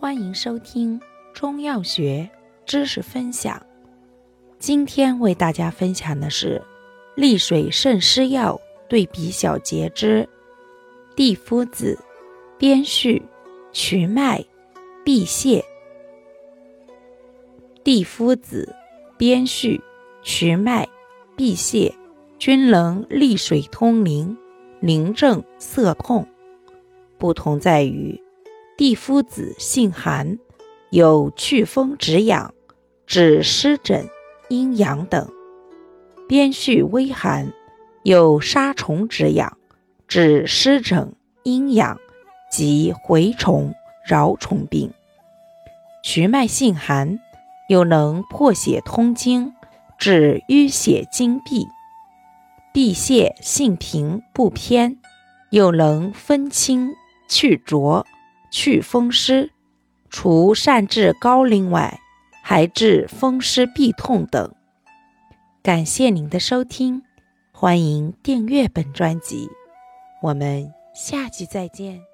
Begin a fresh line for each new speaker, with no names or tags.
欢迎收听中药学知识分享。今天为大家分享的是利水渗湿药对比小节之地肤子、边续、渠麦、闭泻。地肤子、边续、渠麦、闭泻均能利水通淋，淋症涩痛。不同在于。地肤子性寒，有祛风止痒、止湿疹、阴阳等；边续微寒，有杀虫止痒、止湿疹、阴阳及蛔虫、蛲虫病；徐脉性寒，又能破血通经、治淤血经闭；闭泻性平不偏，又能分清去浊。祛风湿，除善治高龄外，还治风湿痹痛等。感谢您的收听，欢迎订阅本专辑，我们下期再见。